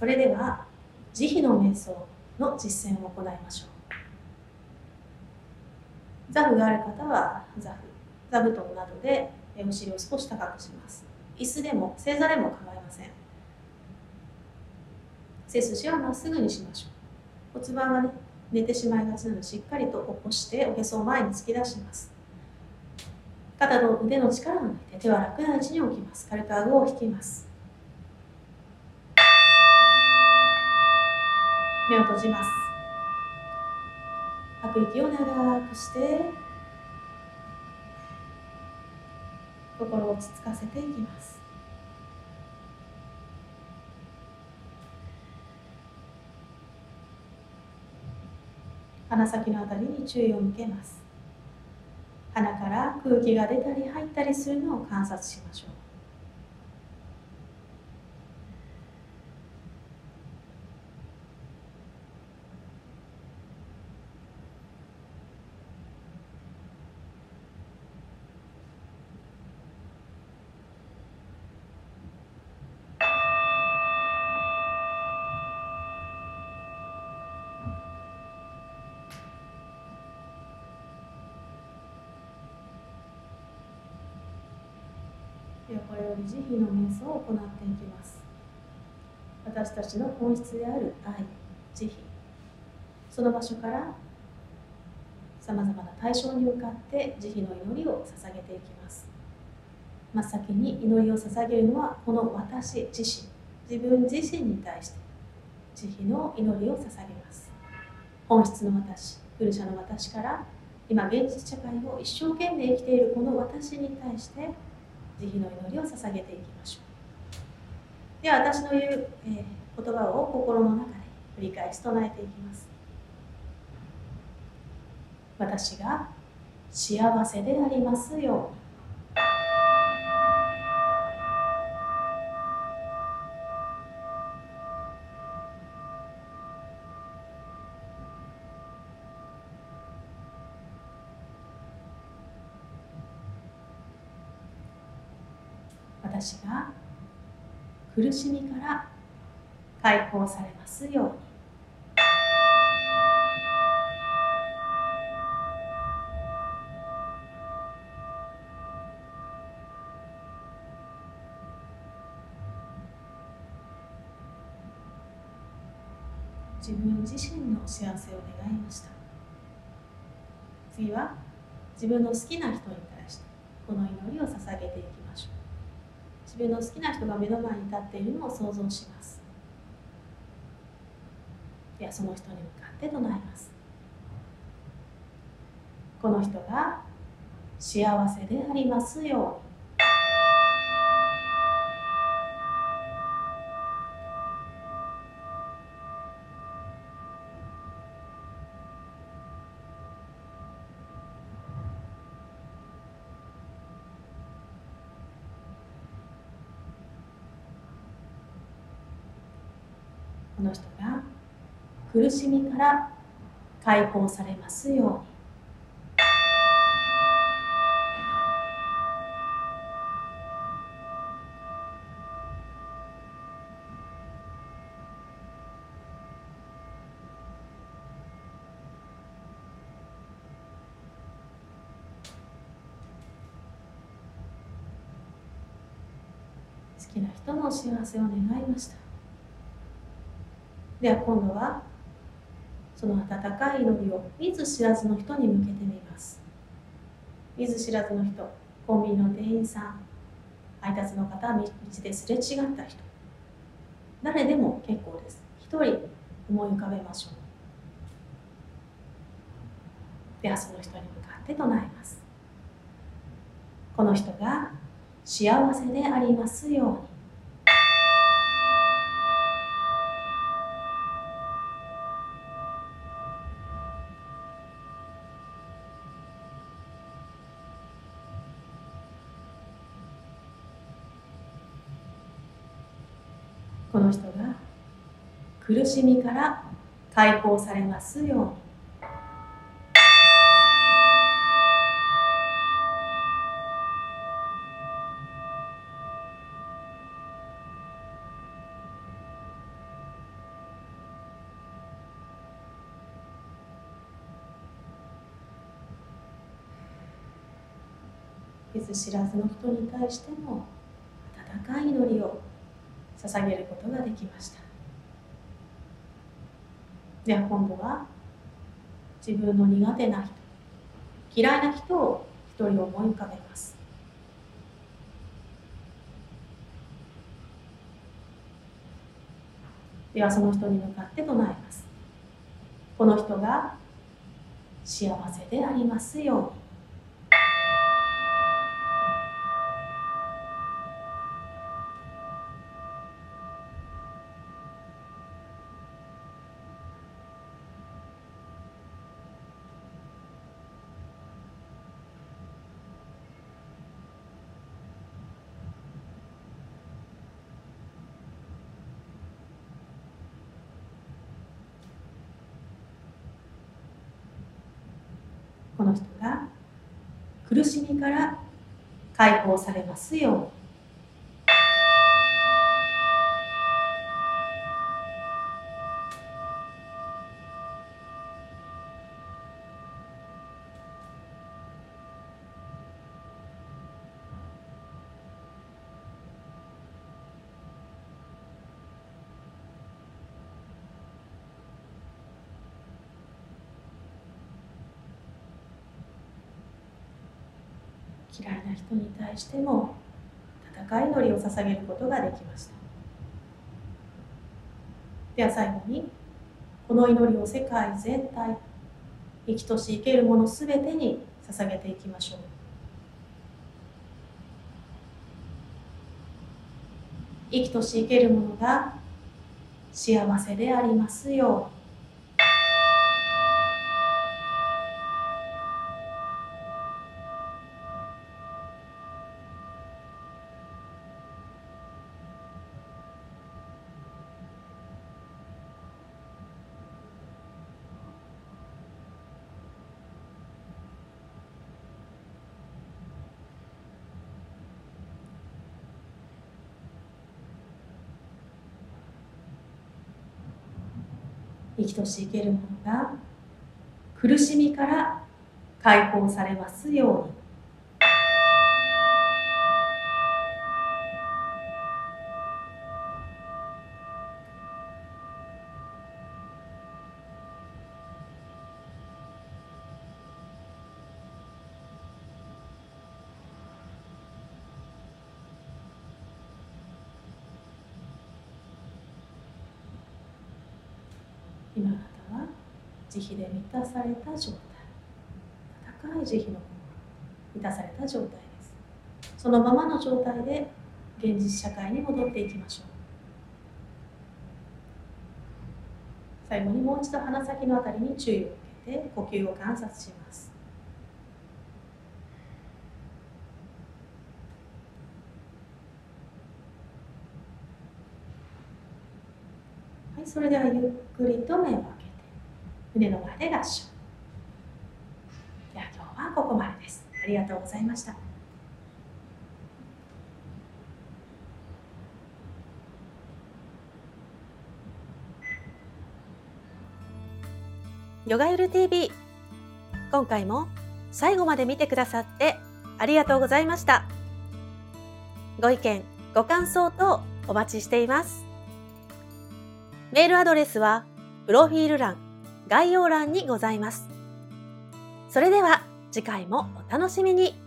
それでは慈悲の瞑想の実践を行いましょう。座布がある方は座布座布団などでお尻を少し高くします。椅子でも正座でも構いません。背筋はまっすぐにしましょう。骨盤はね寝てしまいがちなのでしっかりと起こしておへそを前に突き出します。肩の腕の力を抜いて手は楽な位置に置きます。軽く顎を引きます。目を閉じます。吐く息を長くして心を落ち着かせていきます。鼻先のあたりに注意を向けます。鼻から空気が出たり入ったりするのを観察しましょう。これより慈悲の瞑想を行っていきます。私たちの本質である愛慈悲。その場所からさまざまな対象に向かって慈悲の祈りを捧げていきます。真っ先に祈りを捧げるのはこの私自身。自分自身に対して慈悲の祈りを捧げます。本質の私クルシャの私から今現実社会を一生懸命生きているこの私に対して慈悲の祈りを捧げていきましょう。では私の言う、えー、言葉を心の中で繰り返し唱えていきます。私が幸せでありますように。私が苦しみから解放されますように。自分自身の幸せを願いました。次は自分の好きな人に対してこの祈りを捧げていきましょう。自分の好きな人が目の前に立っているのを想像します。ではその人に向かって唱えます。この人が幸せでありますように。この人が苦しみから解放されますように。好きな人の幸せを願いました。では今度はその温かい祈りを見ず知らずの人に向けてみます。見ず知らずの人コンビニの店員さん配達の方道ですれ違った人。誰でも結構です。一人思い浮かべましょう。ではその人に向かって唱えます。この人が幸せでありますように。この人が苦しみから解放されますように。見知らずの人に対しても温かい祈りを捧げることができました。では今度は自分の苦手な人嫌いな人を一人思い浮かべます。ではその人に向かって唱えます。この人が幸せでありますように。この人が苦しみから解放されますように。嫌いな人に対しても温かい祈りを捧げることができました。では最後にこの祈りを世界全体生きとし生けるものすべてに捧げていきましょう。生きとし生けるものが幸せでありますように。生きとし生けるものが苦しみから解放されますように。今あなたは慈悲で満たされた状態。高い慈悲の満たされた状態です。そのままの状態で現実社会に戻っていきましょう。最後にもう一度鼻先のあたりに注意を向けて呼吸を観察します。それではゆっくりと目を開けて胸の前で合掌。では今日はここまでです。ありがとうございました。ヨガゆる TV 今回も最後まで見てくださってありがとうございました。ご意見ご感想等お待ちしています。メールアドレスはプロフィール欄概要欄にございます。それでは次回もお楽しみに。